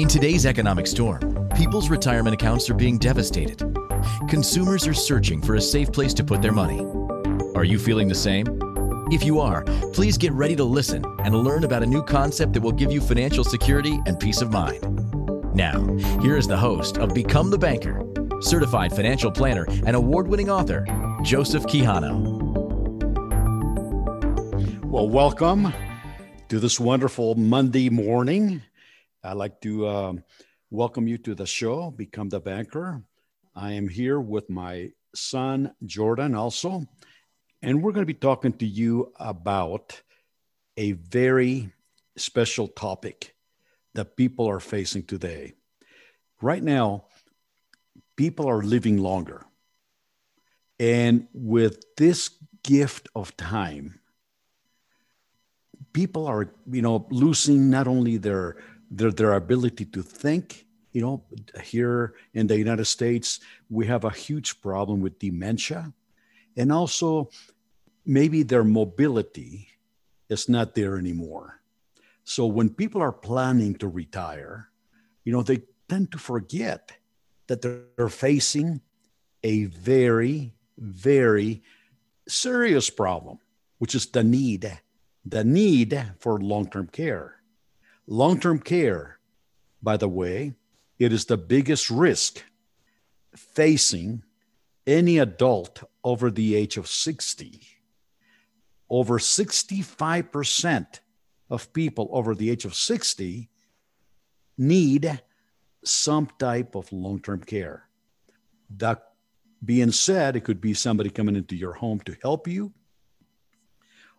In today's economic storm, people's retirement accounts are being devastated. Consumers are searching for a safe place to put their money. Are you feeling the same? If you are, please get ready to listen and learn about a new concept that will give you financial security and peace of mind. Now, here is the host of Become the Banker, certified financial planner and award winning author, Joseph Quijano. Well, welcome to this wonderful Monday morning. I'd like to um, welcome you to the show, Become the Banker. I am here with my son, Jordan, also, and we're going to be talking to you about a very special topic that people are facing today. Right now, people are living longer. And with this gift of time, people are you know losing not only their their their ability to think you know here in the united states we have a huge problem with dementia and also maybe their mobility is not there anymore so when people are planning to retire you know they tend to forget that they're facing a very very serious problem which is the need the need for long term care. Long term care, by the way, it is the biggest risk facing any adult over the age of 60. Over 65% of people over the age of 60 need some type of long term care. That being said, it could be somebody coming into your home to help you,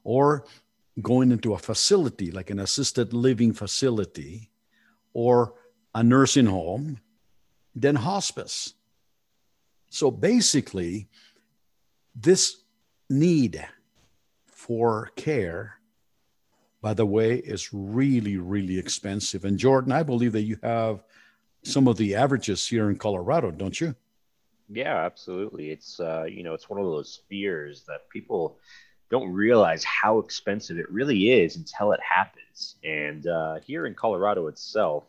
or going into a facility like an assisted living facility or a nursing home, then hospice. So basically, this need for care, by the way, is really, really expensive. And Jordan, I believe that you have some of the averages here in Colorado, don't you? Yeah, absolutely. It's uh, you know, it's one of those fears that people don't realize how expensive it really is until it happens. And uh, here in Colorado itself,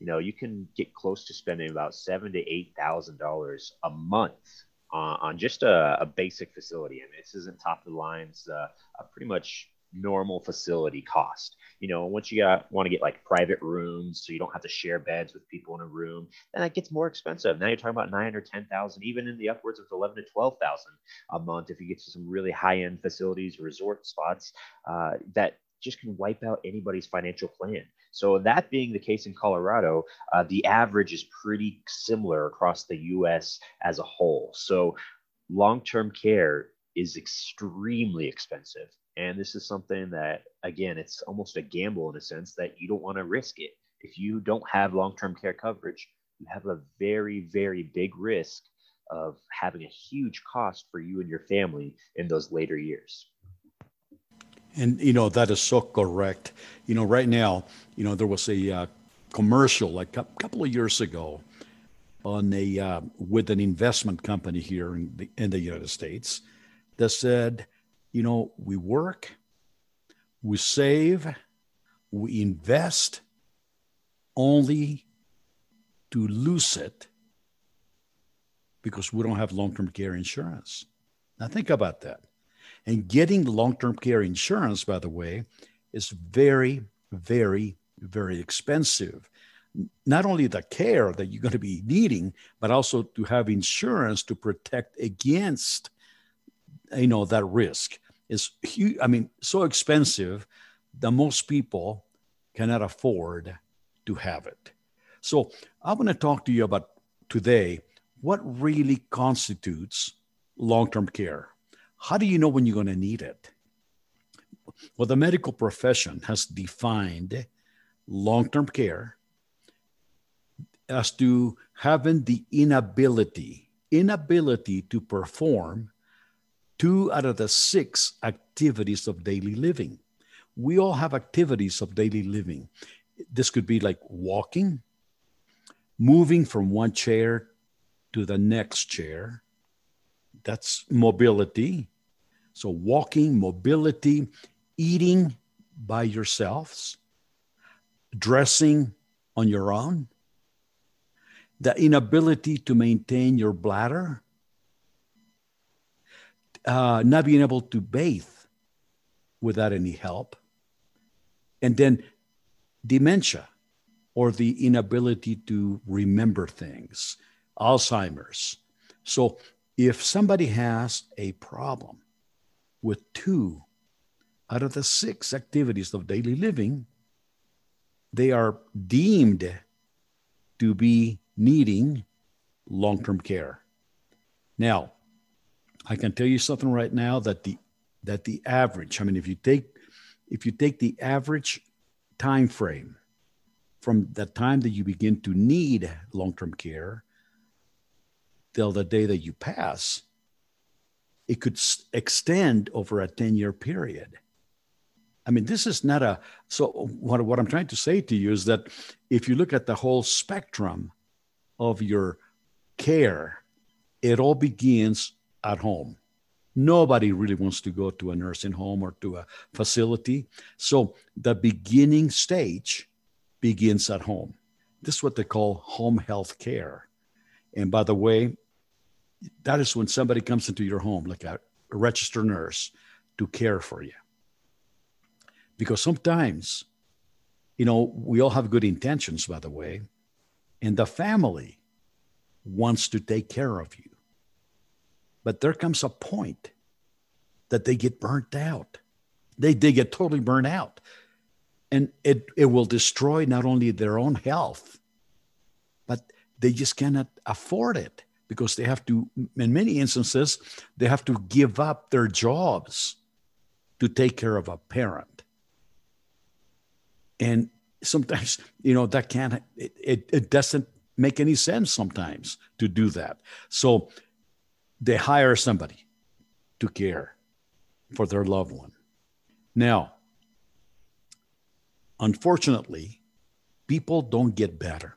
you know, you can get close to spending about seven to eight thousand dollars a month on, on just a, a, basic facility. I mean, this isn't top of the lines. Uh, pretty much normal facility cost. You know, once you got, want to get like private rooms, so you don't have to share beds with people in a room, then that gets more expensive. Now you're talking about nine or ten thousand, even in the upwards of eleven to twelve thousand a month if you get to some really high end facilities, resort spots uh, that just can wipe out anybody's financial plan. So that being the case in Colorado, uh, the average is pretty similar across the U.S. as a whole. So long-term care is extremely expensive and this is something that, again, it's almost a gamble in a sense that you don't want to risk it. If you don't have long term care coverage, you have a very, very big risk of having a huge cost for you and your family in those later years. And, you know, that is so correct. You know, right now, you know, there was a uh, commercial like a couple of years ago on a uh, with an investment company here in the, in the United States that said, you know, we work, we save, we invest only to lose it because we don't have long term care insurance. Now, think about that. And getting long term care insurance, by the way, is very, very, very expensive. Not only the care that you're going to be needing, but also to have insurance to protect against you know that risk is huge. I mean, so expensive that most people cannot afford to have it. So I want to talk to you about today what really constitutes long-term care. How do you know when you're going to need it? Well, the medical profession has defined long-term care as to having the inability inability to perform two out of the six activities of daily living. We all have activities of daily living. This could be like walking, moving from one chair to the next chair. That's mobility. So, walking, mobility, eating by yourselves, dressing, on your own, the inability to maintain your bladder, uh, not being able to bathe without any help, and then dementia or the inability to remember things, Alzheimer's. So, if somebody has a problem with two out of the six activities of daily living, they are deemed to be needing long term care. Now, I can tell you something right now that the that the average, I mean, if you take if you take the average time frame from the time that you begin to need long-term care till the day that you pass, it could extend over a 10-year period. I mean, this is not a so what, what I'm trying to say to you is that if you look at the whole spectrum of your care, it all begins at home. Nobody really wants to go to a nursing home or to a facility. So the beginning stage begins at home. This is what they call home health care. And by the way, that is when somebody comes into your home, like a, registered nurse, to care for you. Because sometimes, you know, we all have good intentions, by the way, and the family wants to take care of you. But there comes a point that they get burnt out. They, they get totally burnt out. And it, it will destroy not only their own health, but they just cannot afford it because they have to, in many instances, they have to give up their jobs to take care of a parent. And sometimes, you know, that can't, it, it, it doesn't make any sense sometimes to do that. So they hire somebody to care for their loved one. Now, unfortunately, people don't get better.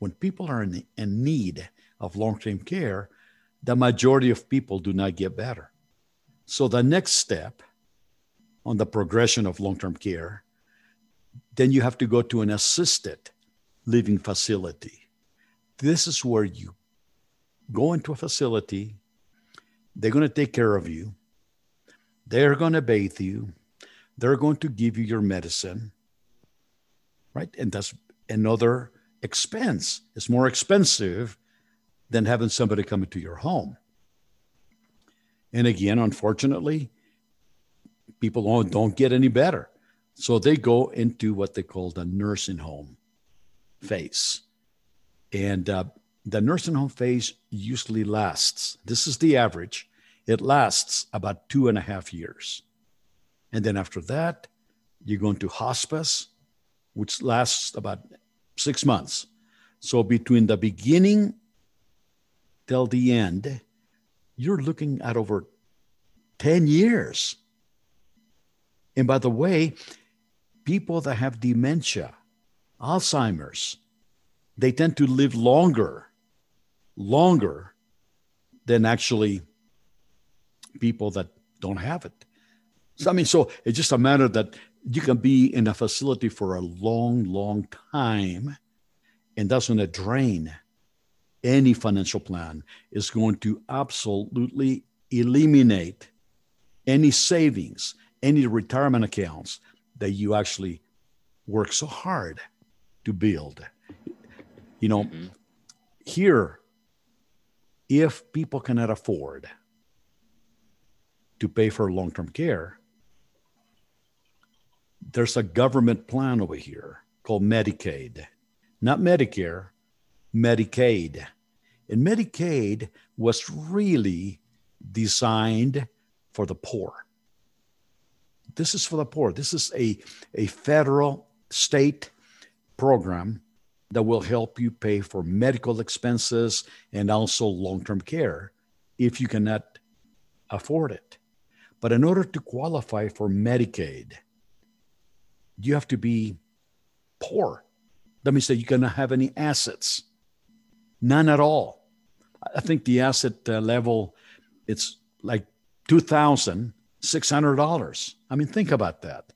When people are in, in need of long term care, the majority of people do not get better. So, the next step on the progression of long term care, then you have to go to an assisted living facility. This is where you go into a facility they're going to take care of you. They're going to bathe you. They're going to give you your medicine, right? And that's another expense. It's more expensive than having somebody come into your home. And again, unfortunately, people don't, get any better. So they go into what they call the nursing home phase. And uh, the nursing home phase usually lasts, this is the average, it lasts about two and a half years. And then after that, you go into hospice, which lasts about six months. So between the beginning till the end, you're looking at over 10 years. And by the way, people that have dementia, Alzheimer's, they tend to live longer, longer than actually people that don't have it. So, I mean, so it's just a matter that you can be in a facility for a long, long time, and that's going to drain any financial plan is going to absolutely eliminate any savings, any retirement accounts that you actually work so hard to build. You know, mm-hmm. here, if people cannot afford to pay for long term care, there's a government plan over here called Medicaid, not Medicare, Medicaid. And Medicaid was really designed for the poor. This is for the poor. This is a, a federal state program that will help you pay for medical expenses and also long term care if you cannot afford it. But in order to qualify for Medicaid, you have to be poor. That means that you cannot have any assets, none at all. I think the asset uh, level it's like two thousand six hundred dollars. I mean, think about that.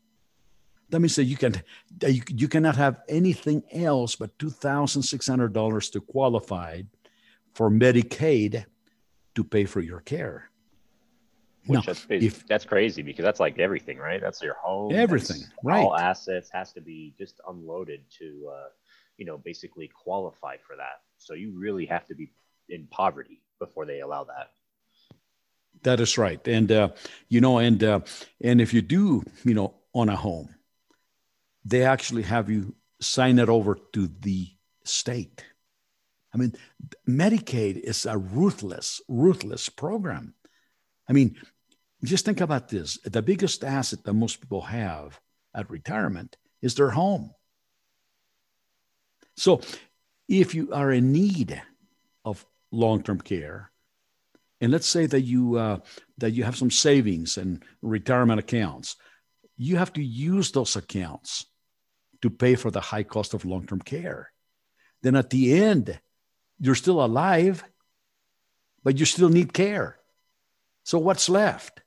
That means that you can you, cannot have anything else but two thousand six hundred dollars to qualify for Medicaid to pay for your care. Which now, that's, if, that's crazy because that's like everything, right? That's your home. Everything, right? All assets has to be just unloaded to, uh, you know, basically qualify for that. So you really have to be in poverty before they allow that. That is right, and uh, you know, and uh, and if you do, you know, on a home, they actually have you sign it over to the state. I mean, Medicaid is a ruthless, ruthless program. I mean, just think about this the biggest asset that most people have at retirement is their home. So if you are in need of long-term care, and let's say that you uh, that you have some savings and retirement accounts, you have to use those accounts to pay for the high cost of long-term care. Then at the end, you're still alive, but you still need care. So what's left?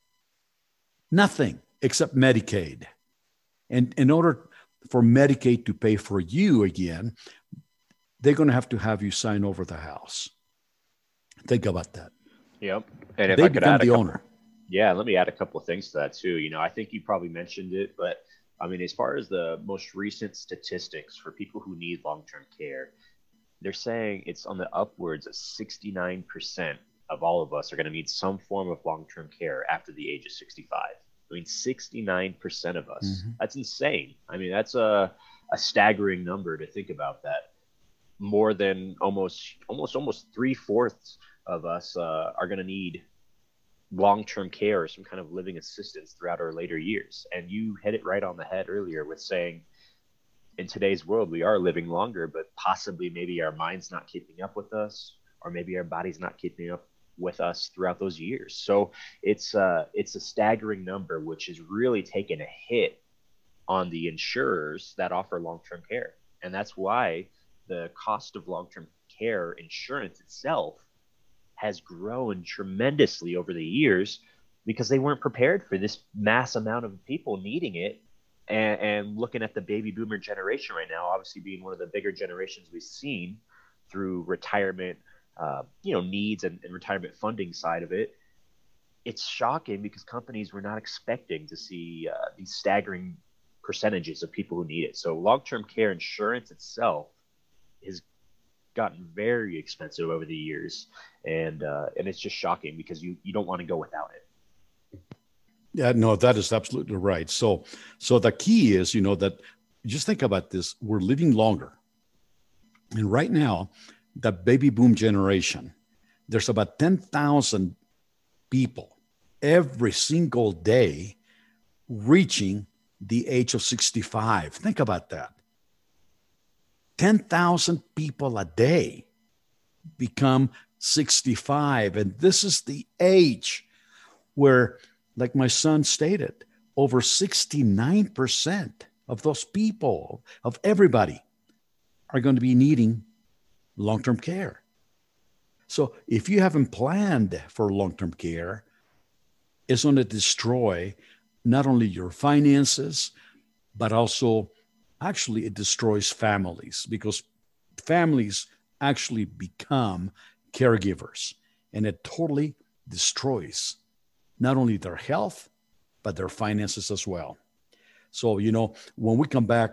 Nothing except Medicaid. And in order for Medicaid to pay for you again, they're going to have to have you sign over the house. Think about that. Yep. And if they I could add the couple, owner. Yeah, let me add a couple of things to that too. You know, I think you probably mentioned it, but I mean, as far as the most recent statistics for people who need long-term care, they're saying it's on the upwards of 69% of all of us are going to need some form of long-term care after the age of 65. I mean, 69% of us. Mm-hmm. That's insane. I mean, that's a, a staggering number to think about that. More than almost, almost, almost three fourths of us uh, are going to need long-term care or some kind of living assistance throughout our later years. And you hit it right on the head earlier with saying, in today's world, we are living longer, but possibly maybe our mind's not keeping up with us, or maybe our body's not keeping up with us throughout those years. So it's uh, it's a staggering number, which is really taking a hit on the insurers that offer long-term care, and that's why the cost of long-term care insurance itself has grown tremendously over the years because they weren't prepared for this mass amount of people needing it and, and, looking at the baby boomer generation right now obviously being one of the bigger generations we've seen through retirement uh, you know needs and, and retirement funding side of it, it's shocking because companies were not expecting to see uh, these staggering percentages of people who need it. So long-term care insurance itself has gotten very expensive over the years, and uh, and it's just shocking because you you don't want to go without it. Yeah, no, that is absolutely right. So so the key is, you know, that just think about this: we're living longer, and right now the baby boom generation, there's about 10,000 people every single day reaching the age of 65. Think about that. 10,000 people a day become 65. And this is the age where, like my son stated, over 69% of those people, of everybody, are going to be needing long term care. So if you haven't planned for long term care, it's going to destroy not only your finances, but also actually it destroys families because families actually become caregivers and it totally destroys not only their health, but their finances as well. So, you know, when we come back,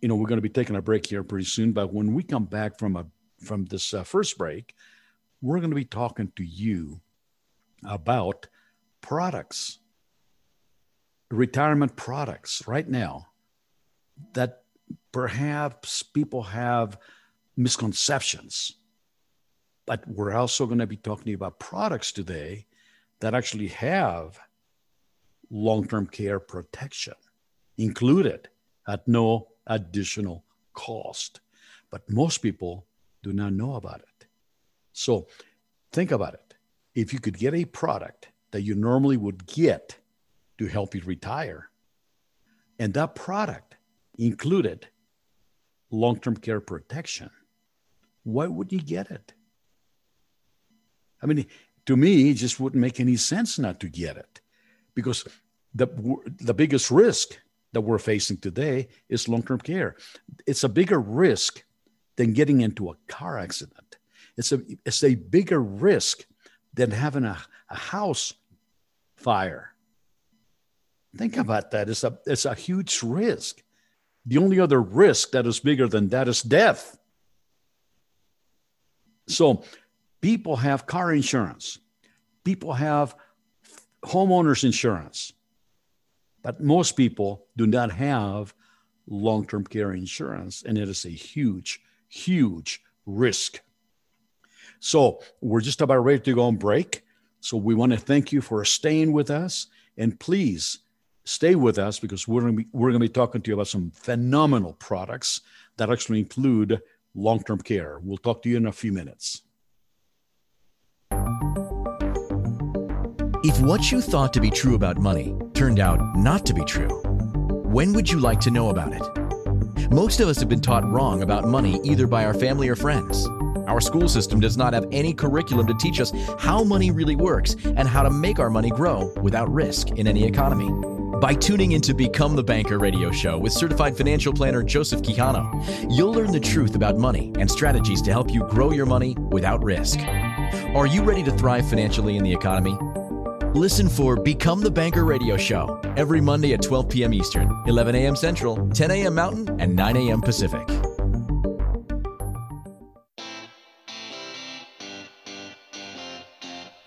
you know, we're going to be taking a break here pretty soon, but when we come back from a from this uh, first break, we're going to be talking to you about products, retirement products right now that perhaps people have misconceptions. But we're also going to be talking about products today that actually have long term care protection included at no additional cost. But most people do not know about it. So think about it. If you could get a product that you normally would get to help you retire, and that product included long term care protection, why would you get it? I mean, to me, it just wouldn't make any sense not to get it because the, the biggest risk that we're facing today is long term care. It's a bigger risk than getting into a car accident. It's a, it's a bigger risk than having a, a house fire. Think about that. It's a, it's a huge risk. The only other risk that is bigger than that is death. So people have car insurance, people have homeowners insurance, but most people do not have long term care insurance, and it is a huge, huge risk. So we're just about ready to go on break. So we want to thank you for staying with us, and please stay with us because we're going to be, we're going to be talking to you about some phenomenal products that actually include long term care. We'll talk to you in a few minutes. If what you thought to be true about money turned out not to be true, when would you like to know about it? Most of us have been taught wrong about money either by our family or friends. Our school system does not have any curriculum to teach us how money really works and how to make our money grow without risk in any economy. By tuning into Become the Banker radio show with certified financial planner Joseph Quijano, you'll learn the truth about money and strategies to help you grow your money without risk. Are you ready to thrive financially in the economy? Listen for Become the Banker radio show every Monday at 12 p.m. Eastern, 11 a.m. Central, 10 a.m. Mountain, and 9 a.m. Pacific.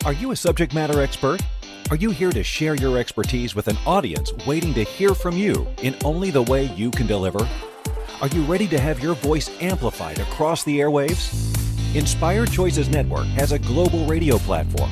Are you a subject matter expert? Are you here to share your expertise with an audience waiting to hear from you in only the way you can deliver? Are you ready to have your voice amplified across the airwaves? Inspired Choices Network has a global radio platform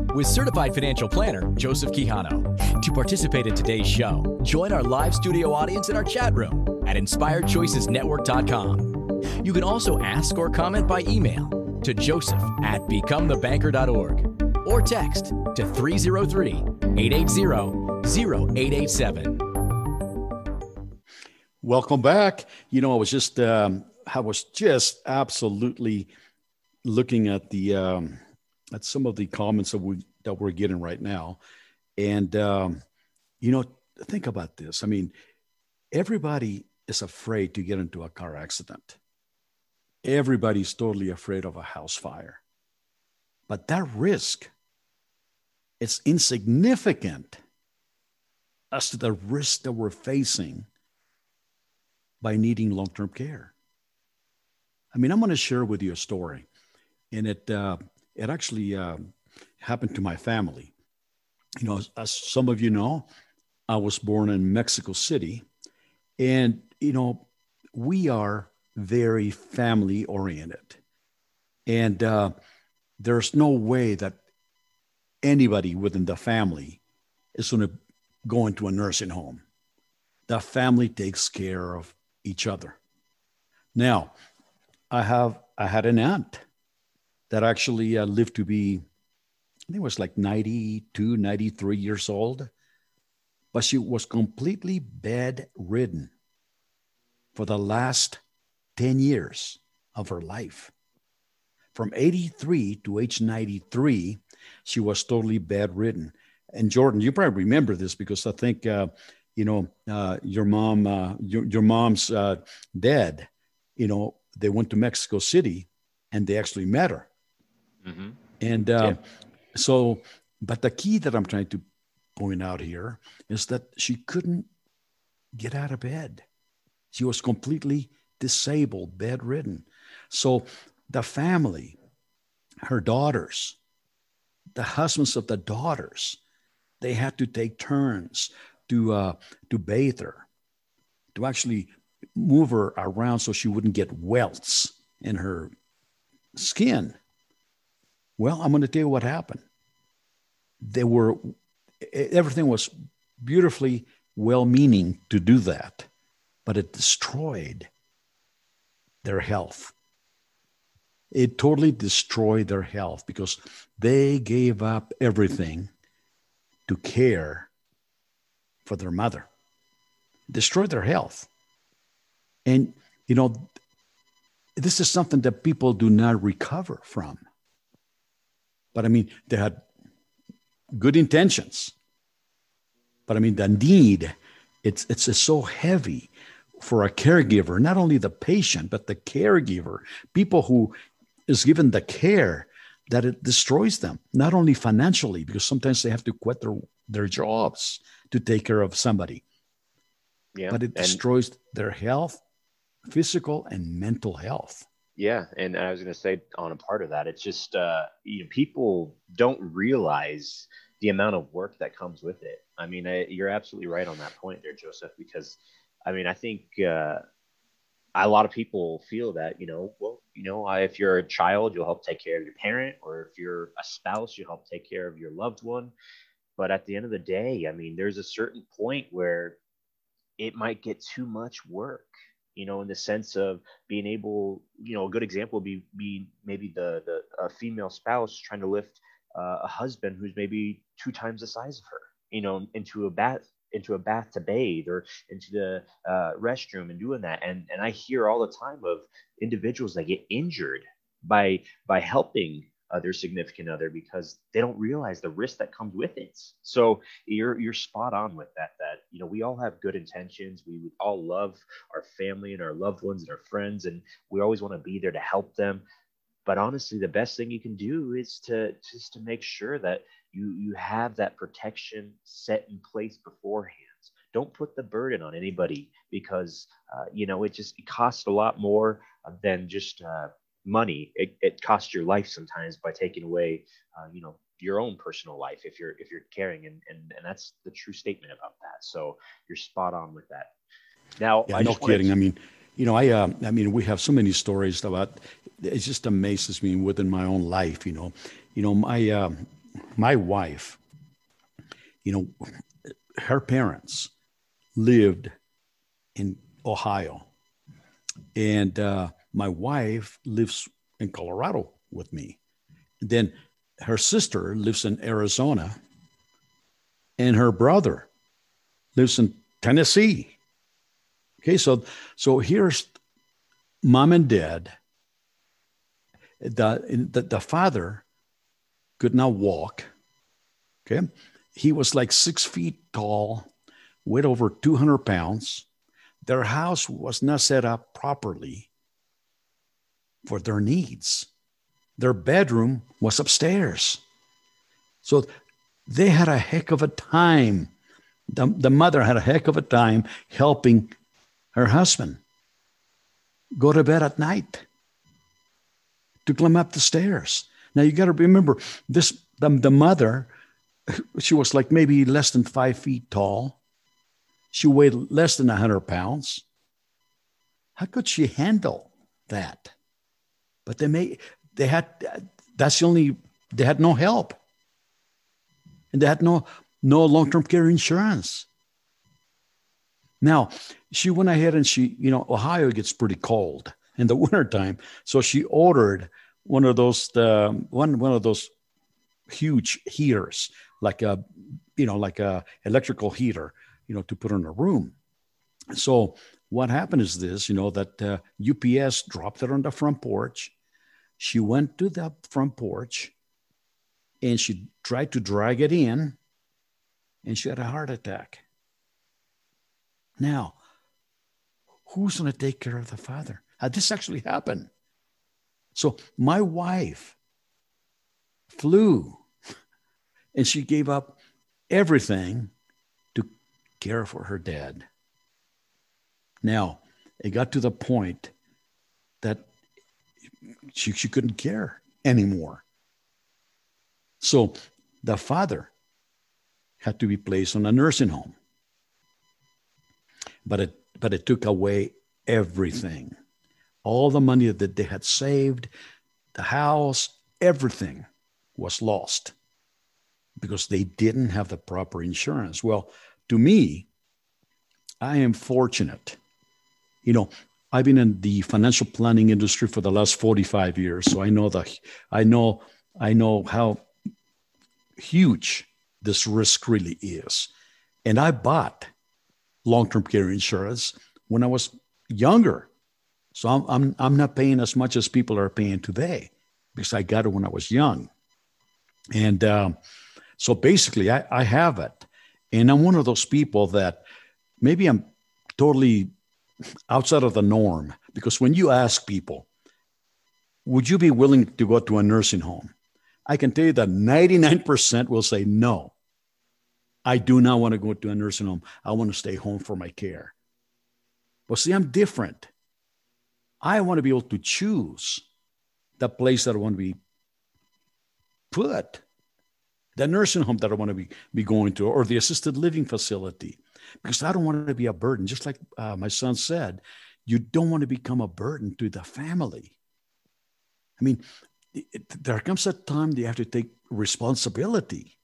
with certified financial planner Joseph Quijano. To participate in today's show, join our live studio audience in our chat room at inspiredchoicesnetwork.com. You can also ask or comment by email to joseph at becomethebanker.org or text to 303 880 0887. Welcome back. You know, I was just, um, I was just absolutely looking at the um, at some of the comments that we that we're getting right now, and um, you know, think about this. I mean, everybody is afraid to get into a car accident. Everybody's totally afraid of a house fire, but that risk it's insignificant as to the risk that we're facing by needing long-term care. I mean, I'm going to share with you a story and it uh, it actually uh, happened to my family. You know, as, as, some of you know, I was born in Mexico City, and you know, we are very family oriented, and uh, there's no way that anybody within the family is going to go into a nursing home. The family takes care of each other. Now, I have I had an aunt that actually uh, lived to be, I think it was like 92, 93 years old. But she was completely bedridden for the last 10 years of her life. From 83 to age 93, she was totally bedridden. And Jordan, you probably remember this because I think, uh, you know, uh, your mom, uh, your, your mom's uh, dad, you know, they went to Mexico City and they actually met her. Mm-hmm. And uh, yeah. so, but the key that I'm trying to point out here is that she couldn't get out of bed. She was completely disabled, bedridden. So the family, her daughters, the husbands of the daughters, they had to take turns to uh, to bathe her, to actually move her around so she wouldn't get welts in her skin. Well, I'm going to tell you what happened. They were, everything was beautifully well meaning to do that. but it destroyed their health. It totally destroyed their health because they gave up everything to care for their mother, destroyed their health. And, you know, this is something that people do not recover from. But I mean, they had good intentions. But I mean, the need, it's, it's so heavy for a caregiver, not only the patient, but the caregiver, people who is given the care that it destroys them, not only financially, because sometimes they have to quit their, their jobs to take care of somebody, yeah, but it destroys their health, physical and mental health. Yeah, and I was going to say on a part of that, it's just uh, you know people don't realize the amount of work that comes with it. I mean, I, you're absolutely right on that point there, Joseph. Because I mean, I think uh, a lot of people feel that you know, well, you know, if you're a child, you'll help take care of your parent, or if you're a spouse, you help take care of your loved one. But at the end of the day, I mean, there's a certain point where it might get too much work you know, in the sense of being able, you know, a good example would be, be maybe the, the a female spouse trying to lift uh, a husband who's maybe two times the size of her, you know, into a bath, into a bath to bathe or into the uh, restroom and doing that. And, and I hear all the time of individuals that get injured by, by helping uh, their significant other because they don't realize the risk that comes with it. So you're you're spot on with that. That you know we all have good intentions. We all love our family and our loved ones and our friends, and we always want to be there to help them. But honestly, the best thing you can do is to just to make sure that you you have that protection set in place beforehand. Don't put the burden on anybody because uh, you know it just it costs a lot more than just uh, money it, it costs your life sometimes by taking away uh, you know your own personal life if you're if you're caring and, and and that's the true statement about that. So you're spot on with that. Now yeah, no kidding. To... i mean you know i uh, i mean we have so many stories about it just amazes me within my own life you know. You know my uh, my wife you know her parents lived in ohio. And uh, my wife lives in Colorado with me. then her sister lives in Arizona, and her brother lives in Tennessee. Okay, so so here's mom and dad. The, the, the father could not walk. Okay, he was like six feet tall, weighed over 200 pounds. Their house was not set up properly for their needs. Their bedroom was upstairs. So they had a heck of a time. The, the mother had a heck of a time helping her husband go to bed at night to climb up the stairs. Now you got to remember this the, the mother, she was like maybe less than five feet tall. She weighed less than 100 pounds. How could she handle that? But they may they had that's the only they had no help. And they had no no long-term care insurance. Now she went ahead and she you know ohio gets pretty cold in the wintertime. So she ordered one of those um, one one of those huge heaters like a you know like a electrical heater you know to put in a room. So what happened is this, you know, that uh, UPS dropped it on the front porch. She went to the front porch and she tried to drag it in and she had a heart attack. Now, who's going to take care of the father? Uh, this actually happened. So my wife flew and she gave up everything to care for her dad. Now, it got to the point she, she couldn't care anymore. So the father had to be placed on a nursing home. But it, but it took away everything. All the money that they had saved, the house, everything was lost because they didn't have the proper insurance. Well, to me, I am fortunate you know, I've been in the financial planning industry for the last 45 years, so I know the I know I know how huge this risk really is. And I bought long-term care insurance when I was younger. So I'm, I'm, I'm not paying as much as people are paying today because I got it when I was young. And um, so basically, I, I have it. And I'm one of those people that maybe I'm totally outside of the norm because when you ask people, would you be willing to go to a nursing home? I can tell you that 99% will say no. I do not want to go to a nursing home. I want to stay home for my care. But see, I'm different. I want to be able to choose the place that I want to be put, the nursing home that I want to be, be going to, or the assisted living facility, because I don't want to be a burden. Just like uh, my son said, you don't want to become a burden to the family. I mean, it, there comes a time you have to take responsibility.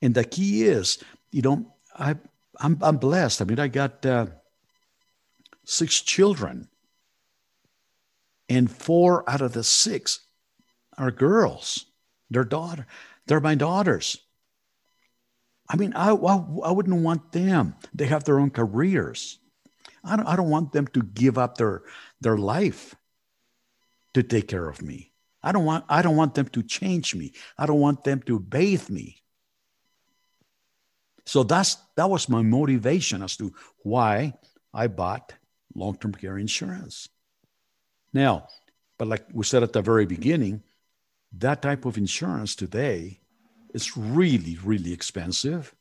And the key is, you know, I, I'm, I'm blessed. I mean, I got uh, six children, and four out of the six are girls. They're daughter. They're my daughters. I mean, I, I, I wouldn't want them. They have their own careers. I don't, I don't want them to give up their, their life to take care of me. I don't want I don't want them to change me. I don't want them to bathe me. So that's that was my motivation as to why I bought long-term care insurance. Now, but like we said at the very beginning, that type of insurance today is really, really expensive.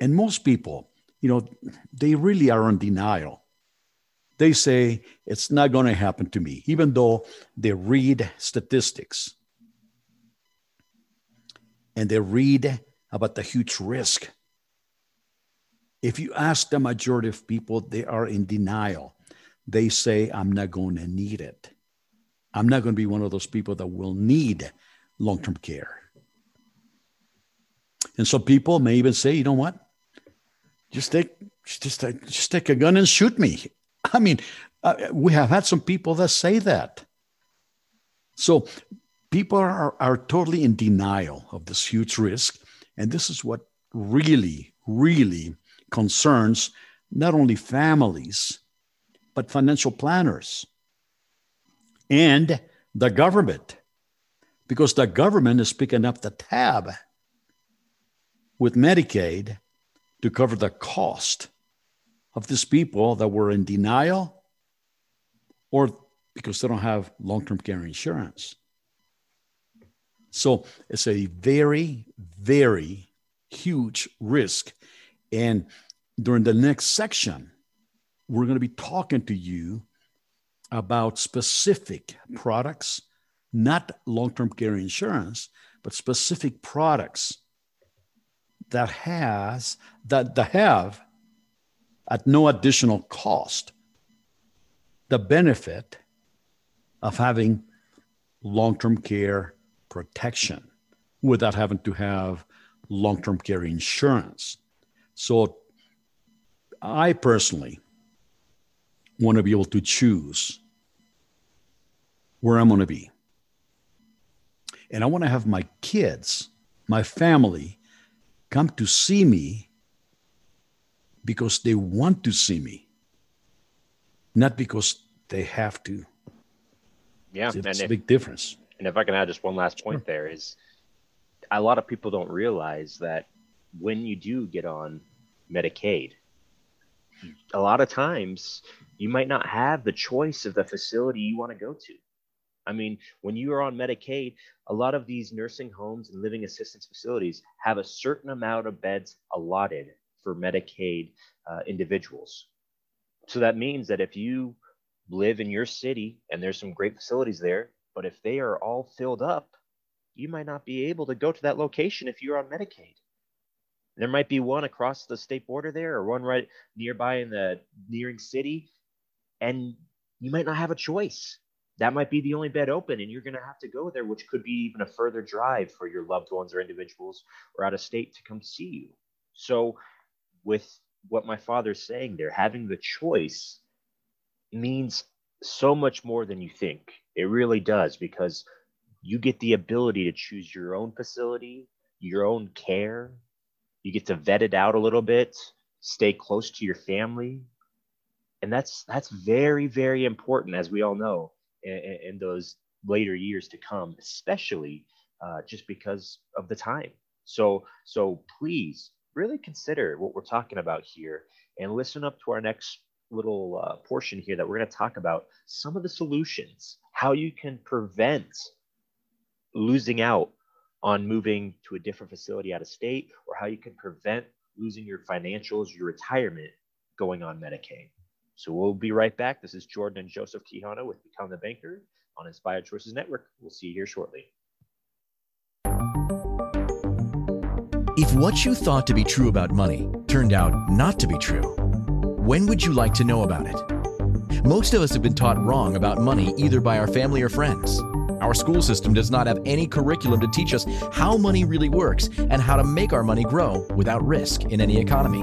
And most people, you know, they really are in denial they say it's not going to happen to me, even though they read statistics and they read about the huge risk. If you ask the majority of people, they are in denial. They say, I'm not going to need it. I'm not going to be one of those people that will need long term care. And so people may even say, you know what? Just take, just, just take a gun and shoot me. I mean, uh, we have had some people that say that. So people are, are totally in denial of this huge risk. And this is what really, really concerns not only families, but financial planners and the government, because the government is picking up the tab with Medicaid to cover the cost of these people that were in denial or because they don't have long term care insurance. So it's a very, very huge risk. And during the next section, we're going to be talking to you about specific products, not long term care insurance, but specific products that has that, that have at no additional cost the benefit of having long term care protection without having to have long term care insurance. So, I personally want to be able to choose where I'm going to be. And I want to have my kids, my family, come to see me because they want to see me, not because they have to. Yeah, it's, it's a if, big difference. And if I can add just one last point, sure. there is a lot of people don't realize that when you do get on Medicaid, a lot of times you might not have the choice of the facility you want to go to. I mean, when you are on Medicaid, a lot of these nursing homes and living assistance facilities have a certain amount of beds allotted for Medicaid uh, individuals. So that means that if you live in your city and there's some great facilities there, but if they are all filled up, you might not be able to go to that location if you're on Medicaid. There might be one across the state border there or one right nearby in the nearing city, and you might not have a choice. That might be the only bed open, and you're going to have to go there, which could be even a further drive for your loved ones or individuals or out of state to come see you. So with what my father's saying there, having the choice means so much more than you think. It really does because you get the ability to choose your own facility, your own care. You get to vet it out a little bit, stay close to your family. And that's that's very very important as we all know in, in those later years to come, especially uh, just because of the time. So so please really consider what we're talking about here and listen up to our next little uh, portion here that we're going to talk about some of the solutions, how you can prevent losing out on moving to a different facility out of state, or how you can prevent losing your financials, your retirement going on Medicaid. So we'll be right back. This is Jordan and Joseph Quijano with Become the Banker on Inspired Choices Network. We'll see you here shortly. If what you thought to be true about money turned out not to be true, when would you like to know about it? Most of us have been taught wrong about money either by our family or friends. Our school system does not have any curriculum to teach us how money really works and how to make our money grow without risk in any economy.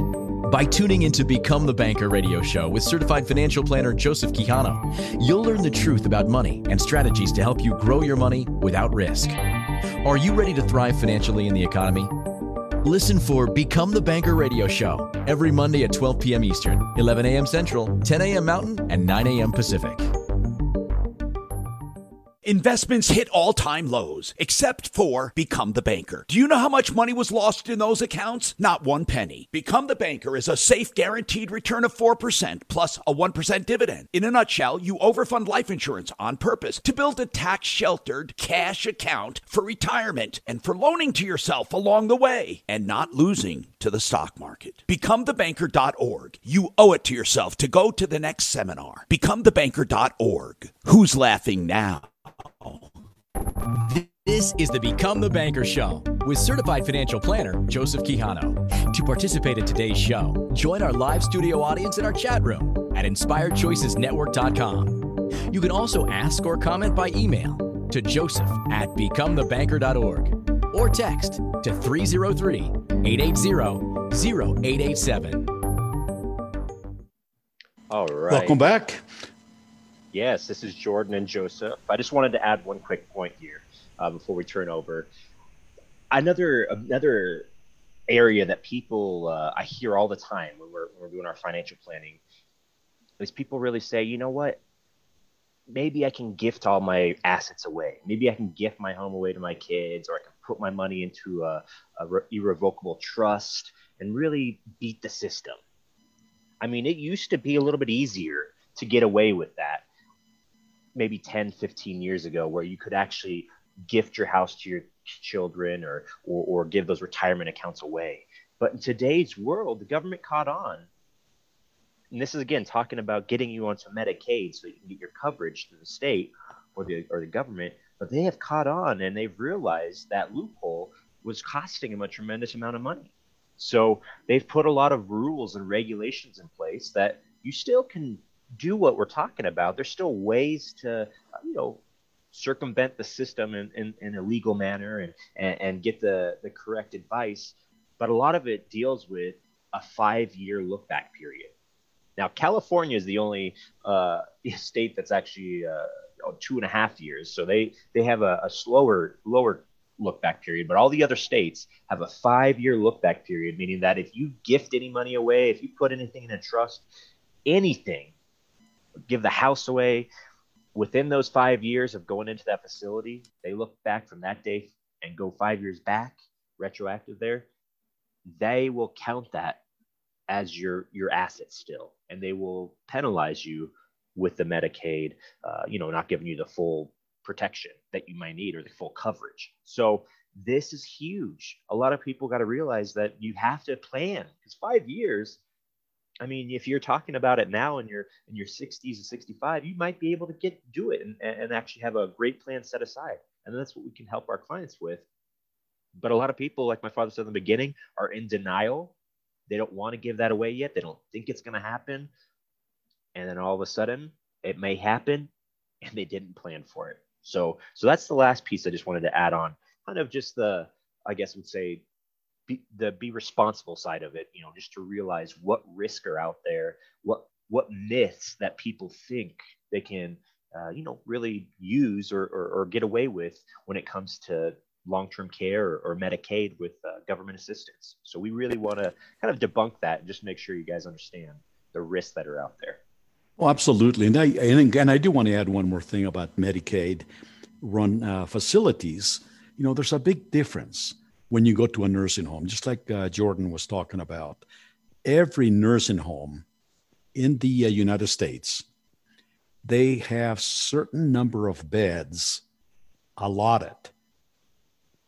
By tuning into Become the Banker radio show with certified financial planner Joseph Quijano, you'll learn the truth about money and strategies to help you grow your money without risk. Are you ready to thrive financially in the economy? Listen for Become the Banker radio show every Monday at 12 p.m. Eastern, 11 a.m. Central, 10 a.m. Mountain, and 9 a.m. Pacific. Investments hit all time lows, except for Become the Banker. Do you know how much money was lost in those accounts? Not one penny. Become the Banker is a safe, guaranteed return of 4% plus a 1% dividend. In a nutshell, you overfund life insurance on purpose to build a tax sheltered cash account for retirement and for loaning to yourself along the way and not losing to the stock market. BecomeTheBanker.org. You owe it to yourself to go to the next seminar. BecomeTheBanker.org. Who's laughing now? This is the Become the Banker Show with certified financial planner Joseph Quijano. To participate in today's show, join our live studio audience in our chat room at inspiredchoicesnetwork.com. You can also ask or comment by email to joseph at becomethebanker.org or text to 303 880 0887. All right. Welcome back. Yes, this is Jordan and Joseph. I just wanted to add one quick point here uh, before we turn over. Another another area that people uh, I hear all the time when we're, when we're doing our financial planning is people really say, you know what? Maybe I can gift all my assets away. Maybe I can gift my home away to my kids, or I can put my money into a, a re- irrevocable trust and really beat the system. I mean, it used to be a little bit easier to get away with that maybe 10, 15 years ago, where you could actually gift your house to your children or, or, or give those retirement accounts away. But in today's world, the government caught on. And this is again talking about getting you onto Medicaid so you can get your coverage through the state or the or the government. But they have caught on and they've realized that loophole was costing them a tremendous amount of money. So they've put a lot of rules and regulations in place that you still can do what we're talking about. There's still ways to, you know, circumvent the system in, in, in a legal manner and, and, and get the, the correct advice. But a lot of it deals with a five year look back period. Now, California is the only uh, state that's actually uh, two and a half years. So they, they have a, a slower, lower look back period, but all the other states have a five year look back period, meaning that if you gift any money away, if you put anything in a trust, anything, give the house away, within those five years of going into that facility, they look back from that day and go five years back, retroactive there, they will count that as your your asset still, and they will penalize you with the Medicaid, uh, you know, not giving you the full protection that you might need or the full coverage. So this is huge. A lot of people got to realize that you have to plan because five years I mean, if you're talking about it now in your in your 60s and 65, you might be able to get do it and, and actually have a great plan set aside. And that's what we can help our clients with. But a lot of people, like my father said in the beginning, are in denial. They don't want to give that away yet. They don't think it's going to happen. And then all of a sudden, it may happen, and they didn't plan for it. So, so that's the last piece I just wanted to add on. Kind of just the, I guess, would say be, the be responsible side of it you know just to realize what risks are out there what what myths that people think they can, uh, you know, really use or, or, or, get away with when it comes to long-term care or, or Medicaid with uh, government assistance. So we really want to kind of debunk that and just make sure you guys understand the risks that are out there. Oh, absolutely. And I, and again, I do want to add one more thing about Medicaid run uh, facilities. You know, there's a big difference when you go to a nursing home, just like uh, Jordan was talking about. Every nursing home in the uh, United States, they have certain number of beds allotted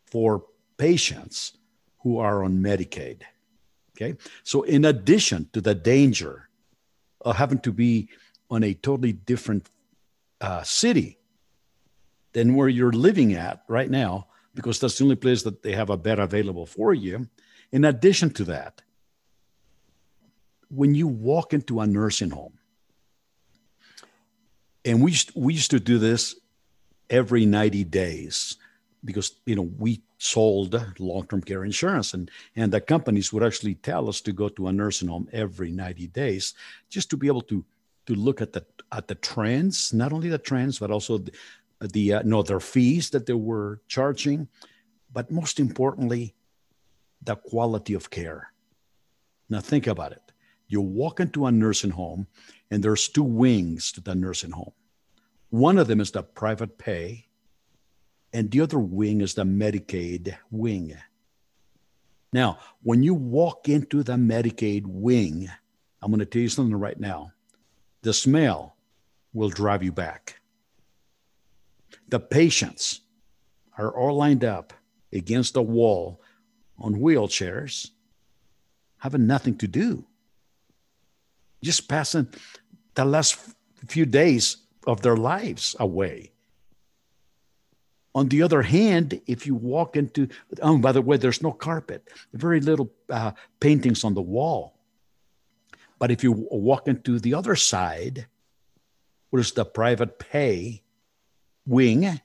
for patients who are on Medicaid. Okay. So, in addition to the danger of having to be on a totally different uh, city than where you're living at right now, because that's the only place that they have a bed available for you. In addition to that, when you walk into a nursing home, and we used, we used to do this every 90 days because you know we sold long-term care insurance and and the companies would actually tell us to go to a nursing home every 90 days just to be able to to look at the at the trends not only the trends but also the, the uh, no their fees that they were charging but most importantly the quality of care now think about it you walk into a nursing home and there's two wings to the nursing home one of them is the private pay and the other wing is the Medicaid wing. Now, when you walk into the Medicaid wing, I'm going to tell you something right now. The smell will drive you back. The patients are all lined up against a wall on wheelchairs, having nothing to do. Just passing the last few days of their lives away. On the other hand, if you walk into, oh, by the way, there's no carpet, very little uh, paintings on the wall. But if you walk into the other side, is the private pay wing,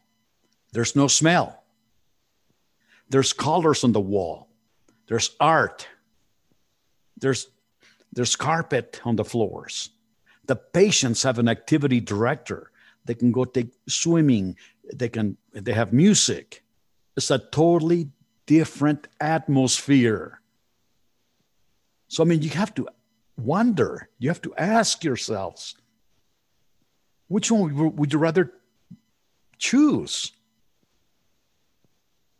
there's no smell. There's colors on the wall. There's art. There's there's carpet on the floors. The patients have an activity director. They can go take swimming, they can they have music it's a totally different atmosphere so i mean you have to wonder you have to ask yourselves which one would you rather choose.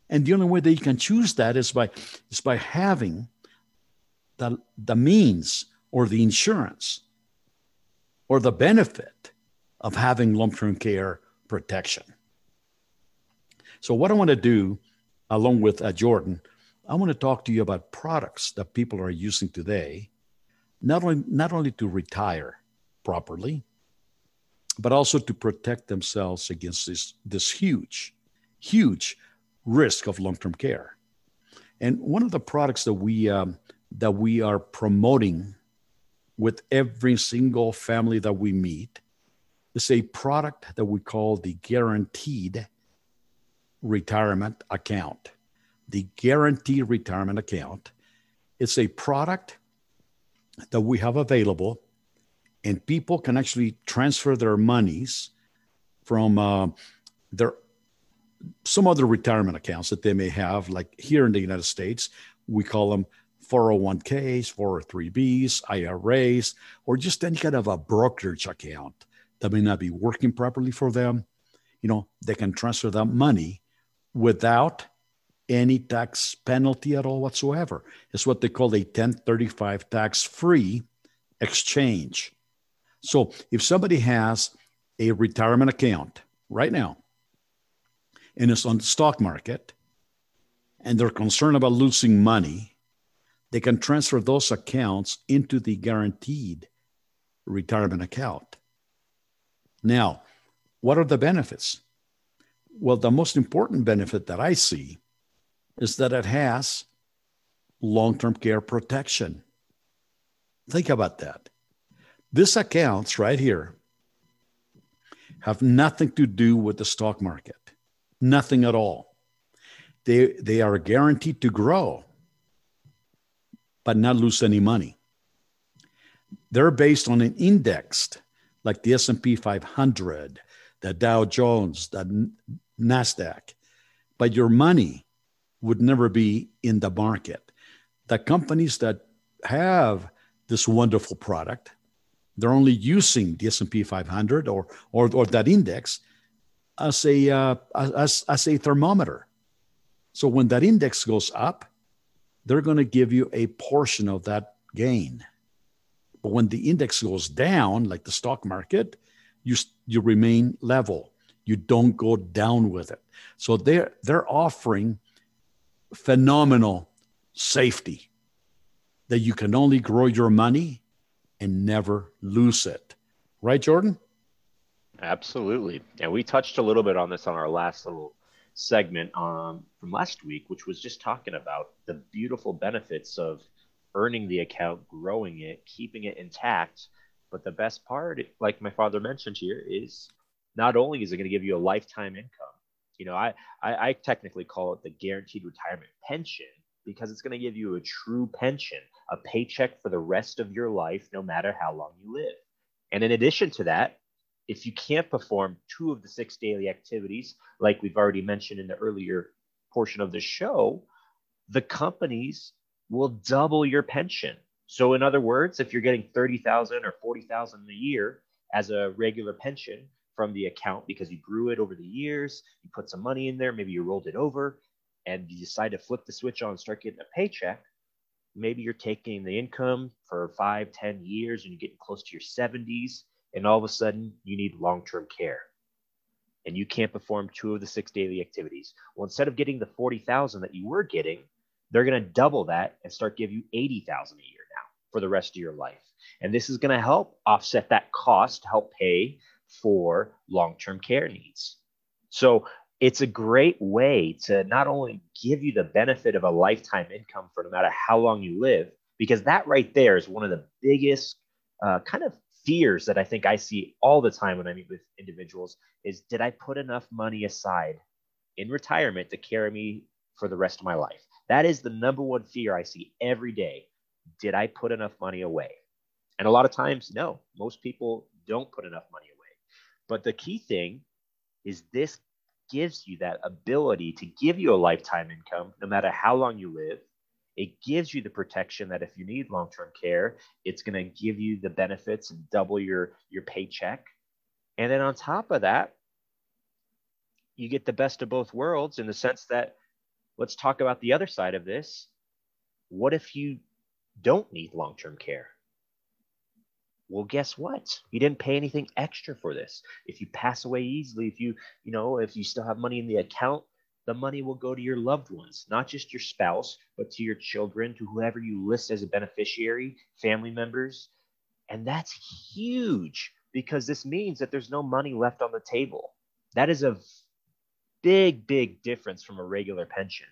And the only way that you can choose that is by is by having the, the means or the insurance or the benefit of having long-term care protection. So, what I want to do, along with uh, Jordan, I want to talk to you about products that people are using today, not only not only to retire properly, but also to protect themselves against this this huge, huge risk of long-term care. And one of the products that we um, that we are promoting with every single family that we meet is a product that we call the guaranteed retirement account. The guaranteed retirement account. It's a product that we have available, and people can actually transfer their monies from uh, their some other retirement accounts that they may have, like here in the United States, we call them 401ks, 403bs, IRAs, or just any kind of a brokerage account that may not be working properly for them. You know, they can transfer that money without any tax penalty at all whatsoever. It's what they call a 1035 tax free exchange. So if somebody has a retirement account right now and it's on the stock market and they're concerned about losing money, they can transfer those accounts into the guaranteed retirement account. Now, what are the benefits? Well, the most important benefit that I see is that it has long term care protection. Think about that. This accounts right here have nothing to do with the stock market, nothing at all. They, they are guaranteed to grow, but not lose any money. they're based on an indexed like the S&P 500, the Dow Jones, the Nasdaq, but your money would never be in the market. The companies that have this wonderful product, they're only using the S&P 500 or or, or that index as a uh, as, as a thermometer. So when that index goes up, they're going to give you a portion of that gain. But when the index goes down, like the stock market, you you remain level. You don't go down with it. So they're they're offering phenomenal safety that you can only grow your money and never lose it. Right, Jordan? Absolutely. And we touched a little bit on this on our last little segment um, from last week, which was just talking about the beautiful benefits of earning the account, growing it, keeping it intact. But the best part, like my father mentioned here, is not only is it going to give you a lifetime income, you know, I, I, I technically call it the guaranteed retirement pension because it's going to give you a true pension, a paycheck for the rest of your life, no matter how long you live. And in addition to that, if you can't perform two of the six daily activities, like we've already mentioned in the earlier portion of the show, the companies will double your pension. So, in other words, if you're getting 30,000 or 40,000 a year as a regular pension from the account because you grew it over the years, you put some money in there, maybe you rolled it over, and you decide to flip the switch on and start getting a paycheck, maybe you're taking the income for five, ten years and you're getting close to your 70s, and all of a sudden you need long term care and you can't perform two of the six daily activities. Well, instead of getting the 40,000 that you were getting, they're going to double that and start give you 80,000 a year now for the rest of your life. And this is going to help offset that cost help pay for long-term care needs. So it's a great way to not only give you the benefit of a lifetime income for no matter how long you live, because that right there is one of the biggest uh, kind of fears that I think I see all the time when I meet with individuals is did I put enough money aside in retirement to carry me for the rest of my life? That is the number one fear I see every day. Did I put enough money away? And a lot of times, no, most people don't put enough money away. But the key thing is this gives you that ability to give you a lifetime income no matter how long you live. It gives you the protection that if you need long-term care it's going to give you the benefits and double your your paycheck. And then on top of that you get the best of both worlds in the sense that let's talk about the other side of this. What if you don't need long-term care well guess what you didn't pay anything extra for this if you pass away easily if you you know if you still have money in the account the money will go to your loved ones, not just your spouse, but to your children, to whoever you list as a beneficiary, family members. And that's huge because this means that there's no money left on the table. That is a big, big difference from a regular pension.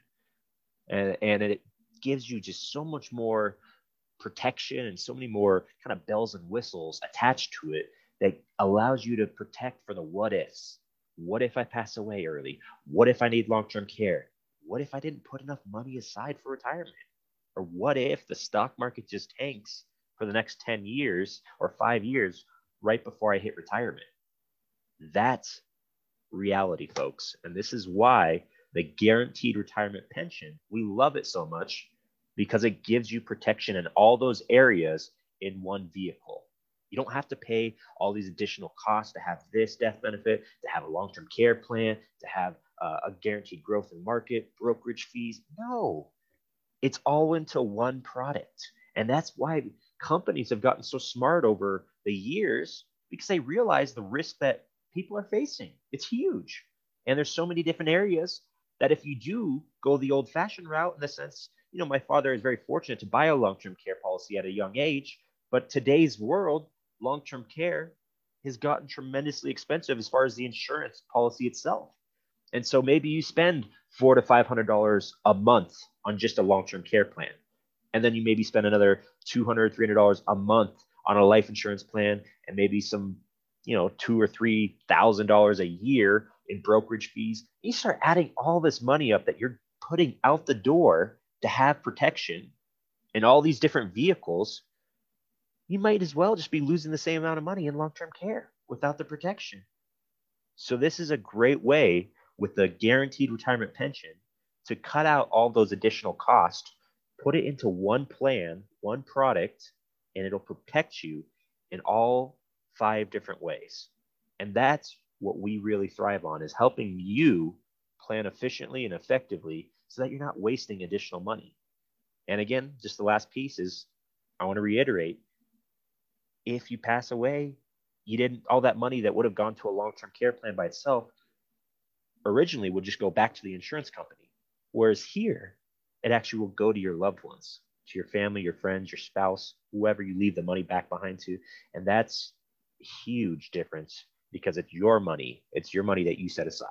And, and it gives you just so much more protection and so many more kind of bells and whistles attached to it that allows you to protect for the what ifs what if I pass away early? What if I need long term care? What if I didn't put enough money aside for retirement? Or what if the stock market just tanks for the next 10 years or five years right before I hit retirement? That's reality, folks. And this is why the guaranteed retirement pension, we love it so much because it gives you protection in all those areas in one vehicle. You don't have to pay all these additional costs to have this death benefit, to have a long term care plan, to have uh, a guaranteed growth in market, brokerage fees. No, it's all into one product. And that's why companies have gotten so smart over the years because they realize the risk that people are facing. It's huge. And there's so many different areas that if you do go the old fashioned route, in the sense, you know, my father is very fortunate to buy a long term care policy at a young age. But today's world, long term care has gotten tremendously expensive as far as the insurance policy itself. And so maybe you spend four to five hundred dollars a month on just a long-term care plan. And then you maybe spend another 200 $300 a month on a life insurance plan and maybe some, you know, two or three thousand dollars a year in brokerage fees. You start adding all this money up that you're putting out the door to have protection in all these different vehicles you might as well just be losing the same amount of money in long term care without the protection. So, this is a great way with the guaranteed retirement pension to cut out all those additional costs, put it into one plan, one product, and it'll protect you in all five different ways. And that's what we really thrive on is helping you plan efficiently and effectively so that you're not wasting additional money. And again, just the last piece is I want to reiterate if you pass away, you didn't all that money that would have gone to a long-term care plan by itself originally would just go back to the insurance company. Whereas here, it actually will go to your loved ones, to your family, your friends, your spouse, whoever you leave the money back behind to. And that's a huge difference because it's your money. It's your money that you set aside.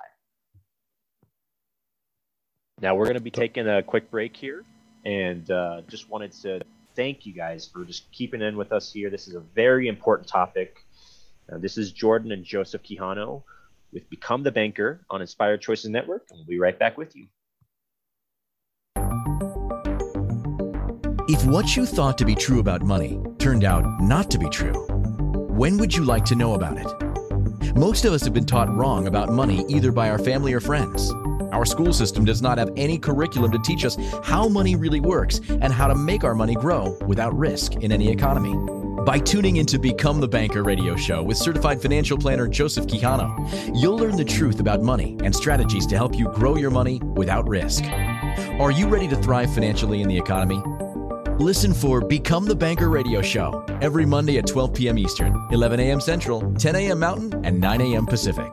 Now we're going to be taking a quick break here, and uh, just wanted to thank you guys for just keeping in with us here. This is a very important topic. Uh, this is Jordan and Joseph Quijano with Become the Banker on Inspired Choices Network, and we'll be right back with you. If what you thought to be true about money turned out not to be true, when would you like to know about it? Most of us have been taught wrong about money either by our family or friends. Our school system does not have any curriculum to teach us how money really works and how to make our money grow without risk in any economy. By tuning into Become the Banker radio show with certified financial planner Joseph Quijano, you'll learn the truth about money and strategies to help you grow your money without risk. Are you ready to thrive financially in the economy? Listen for Become the Banker radio show every Monday at 12 p.m. Eastern, 11 a.m. Central, 10 a.m. Mountain, and 9 a.m. Pacific.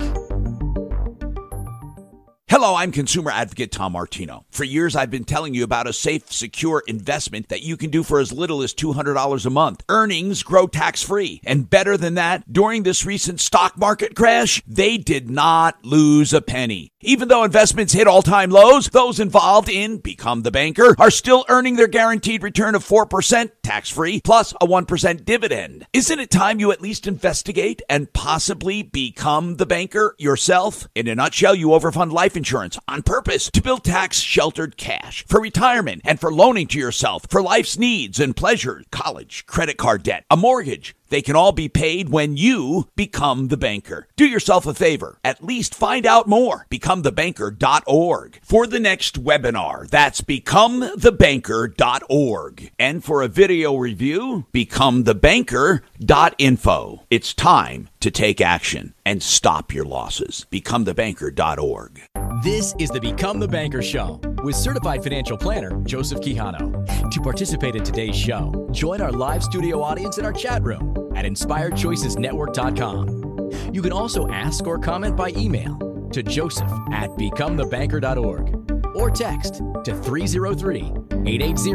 Hello, I'm consumer advocate Tom Martino. For years, I've been telling you about a safe, secure investment that you can do for as little as $200 a month. Earnings grow tax free. And better than that, during this recent stock market crash, they did not lose a penny. Even though investments hit all time lows, those involved in Become the Banker are still earning their guaranteed return of 4% tax free plus a 1% dividend. Isn't it time you at least investigate and possibly become the banker yourself? In a nutshell, you overfund life insurance on purpose to build tax sheltered cash for retirement and for loaning to yourself for life's needs and pleasures, college, credit card debt, a mortgage. They can all be paid when you become the banker. Do yourself a favor. At least find out more. BecomeTheBanker.org. For the next webinar, that's BecomeTheBanker.org. And for a video review, BecomeTheBanker.info. It's time to take action and stop your losses. BecomeTheBanker.org. This is the Become the Banker Show with certified financial planner Joseph Quijano. To participate in today's show, join our live studio audience in our chat room at inspiredchoicesnetwork.com. You can also ask or comment by email to joseph at becomethebanker.org or text to 303 880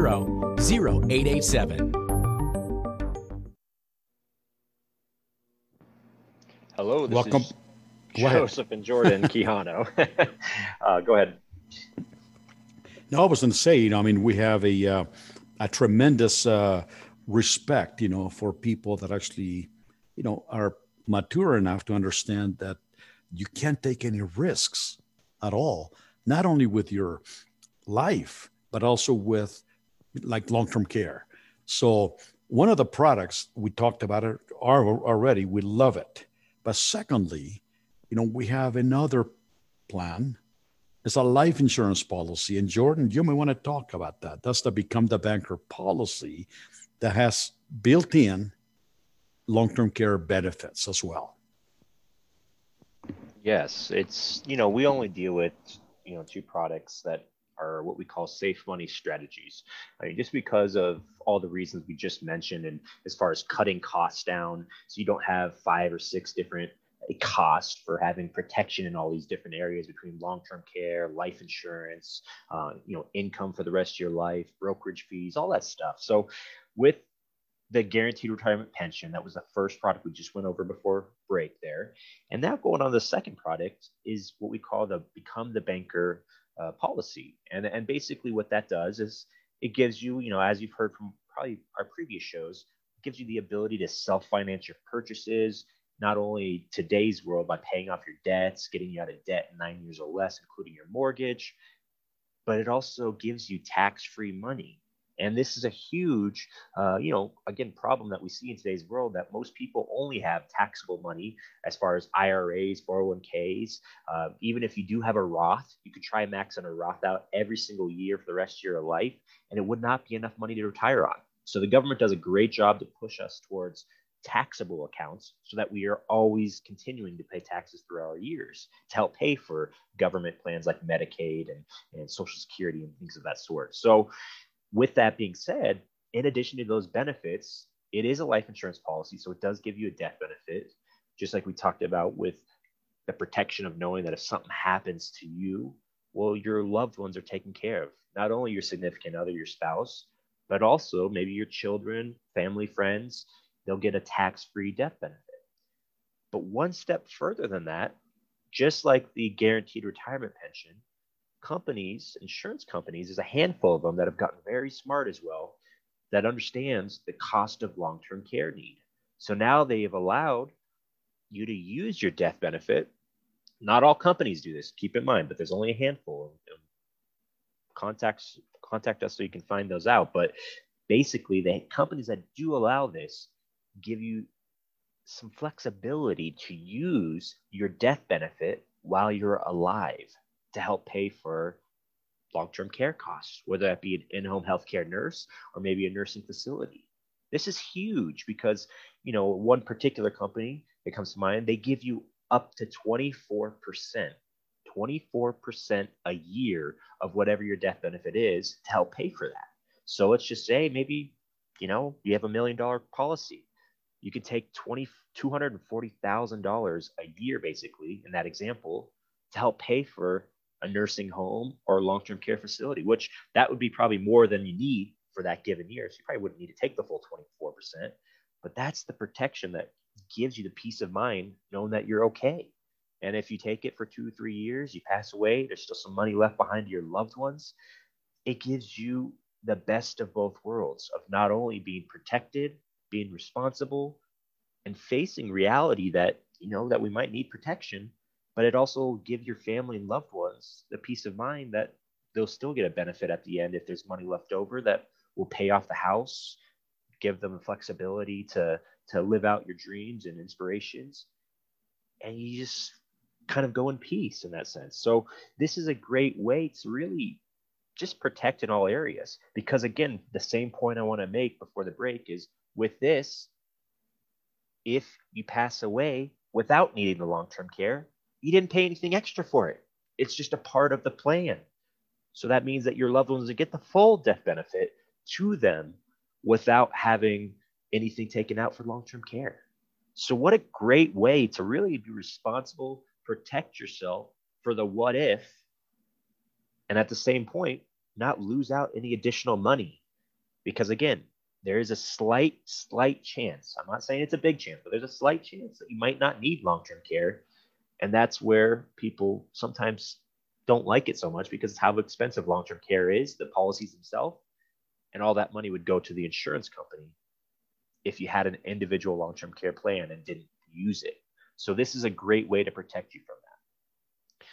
0887. Hello, this Welcome. is Go ahead. Joseph and Jordan Quijano. uh, go ahead. No, I was going to say, you know, I mean, we have a uh, a tremendous uh, respect, you know, for people that actually, you know, are mature enough to understand that you can't take any risks at all, not only with your life, but also with like long term care. So, one of the products we talked about it are already, we love it. But secondly, you know, we have another plan. It's a life insurance policy. And Jordan, you may want to talk about that. That's the Become the Banker policy that has built in long term care benefits as well. Yes, it's you know we only deal with you know two products that are what we call safe money strategies. I mean, just because of all the reasons we just mentioned, and as far as cutting costs down, so you don't have five or six different cost for having protection in all these different areas between long-term care, life insurance, uh, you know, income for the rest of your life, brokerage fees, all that stuff. So, with the guaranteed retirement pension. That was the first product we just went over before break there. And now going on the second product is what we call the Become the Banker uh, policy. And, and basically what that does is it gives you, you know, as you've heard from probably our previous shows, gives you the ability to self-finance your purchases, not only today's world by paying off your debts, getting you out of debt in nine years or less, including your mortgage, but it also gives you tax-free money And this is a huge, uh, you know, again, problem that we see in today's world that most people only have taxable money as far as IRAs, 401ks. Uh, even if you do have a Roth, you could try maxing a Roth out every single year for the rest of your life, and it would not be enough money to retire on. So the government does a great job to push us towards taxable accounts so that we are always continuing to pay taxes through our years to help pay for government plans like Medicaid and, and Social Security and things of that sort. So with that being said, in addition to those benefits, it is a life insurance policy. So it does give you a death benefit, just like we talked about with the protection of knowing that if something happens to you, well, your loved ones are taken care of. Not only your significant other, your spouse, but also maybe your children, family, friends, they'll get a tax free death benefit. But one step further than that, just like the guaranteed retirement pension, companies, insurance companies, there's a handful of them that have gotten very smart as well that understands the cost of long-term care need. So now they have allowed you to use your death benefit. Not all companies do this, keep in mind, but there's only a handful. Of them. Contacts contact us so you can find those out. But basically, the companies that do allow this give you some flexibility to use your death benefit while you're alive to help pay for long-term care costs, whether that be an in-home healthcare nurse or maybe a nursing facility. This is huge because, you know, one particular company that comes to mind, they give you up to 24%, 24% a year of whatever your death benefit is to help pay for that. So let's just say maybe, you know, you have a million dollar policy. You could take twenty two hundred and forty thousand dollars a year, basically, in that example, to help pay for a nursing home or a long-term care facility, which that would be probably more than you need for that given year. So you probably wouldn't need to take the full 24%, but that's the protection that gives you the peace of mind knowing that you're okay. And if you take it for two, three years, you pass away, there's still some money left behind to your loved ones. It gives you the best of both worlds of not only being protected, being responsible, and facing reality that, you know, that we might need protection, but it also give your family and loved ones the peace of mind that they'll still get a benefit at the end if there's money left over that will pay off the house, give them the flexibility to to live out your dreams and inspirations, and you just kind of go in peace in that sense. So this is a great way to really just protect in all areas because again, the same point I want to make before the break is with this, if you pass away without needing the long-term care, you didn't pay anything extra for it. It's just a part of the plan. So that means that your loved ones will get the full death benefit to them without having anything taken out for long term care. So, what a great way to really be responsible, protect yourself for the what if, and at the same point, not lose out any additional money. Because again, there is a slight, slight chance. I'm not saying it's a big chance, but there's a slight chance that you might not need long term care and that's where people sometimes don't like it so much because how expensive long-term care is, the policies themselves, and all that money would go to the insurance company if you had an individual long-term care plan and didn't use it. So this is a great way to protect you from that.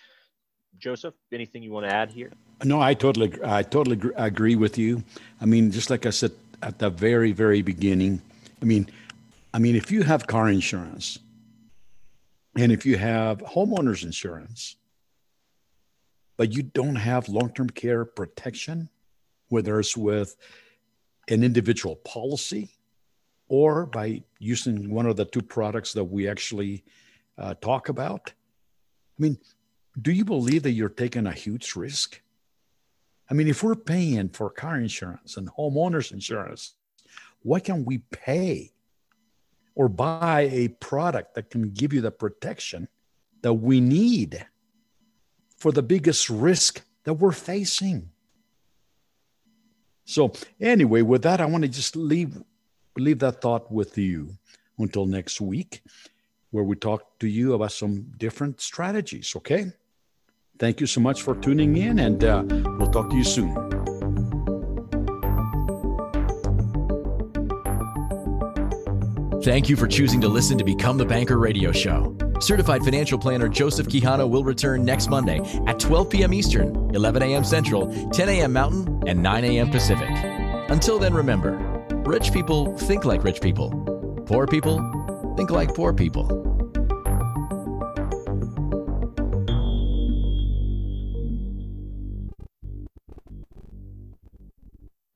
Joseph, anything you want to add here? No, I totally, I totally agree with you. I mean, just like I said at the very, very beginning, I mean, I mean, if you have car insurance, and if you have homeowners insurance, but you don't have long term care protection, whether it's with an individual policy or by using one of the two products that we actually uh, talk about, I mean, do you believe that you're taking a huge risk? I mean, if we're paying for car insurance and homeowners insurance, what can't we pay or buy a product that can give you the protection that we need for the biggest risk that we're facing. So, anyway, with that, I want to just leave leave that thought with you until next week, where we talk to you about some different strategies. Okay. Thank you so much for tuning in, and uh, we'll talk to you soon. Thank you for choosing to listen to Become the Banker radio show. Certified financial planner Joseph Quijano will return next Monday at 12 p.m. Eastern, 11 a.m. Central, 10 a.m. Mountain, and 9 a.m. Pacific. Until then, remember rich people think like rich people, poor people think like poor people.